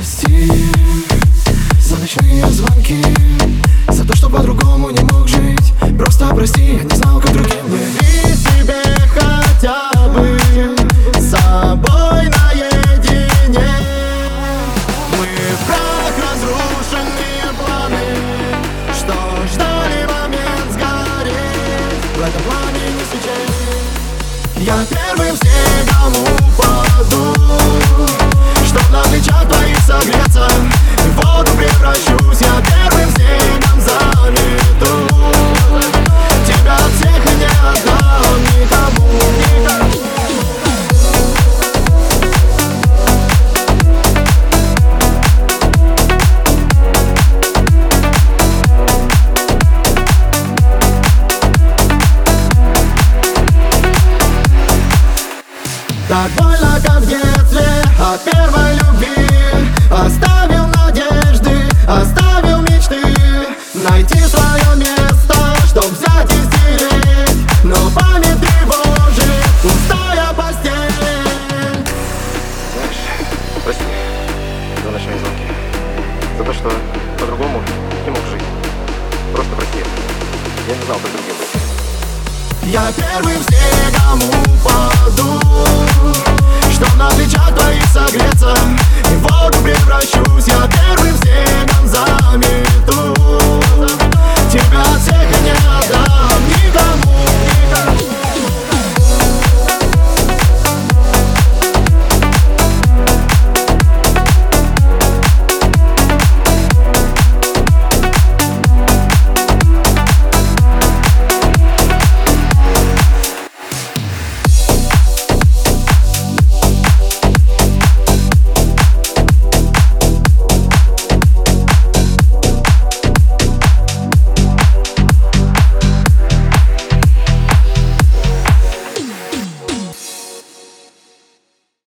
Прости за ночные звонки За то, что по-другому не мог жить. Просто прости, я не знал, как другим быть. Этом плане не свечей Я первым снегом упаду Так больно, как в детстве от первой любви Оставил надежды, оставил мечты Найти свое место, чтоб взять и стереть Но память тревожит, пустая постель Знаешь, прости за ночные звонки. За то, что по-другому не мог жить. Просто прости. Я не знал, как другим быть. Я первым снегом упаду. Что на плечах твоих согреться? И в воду превращусь Я первым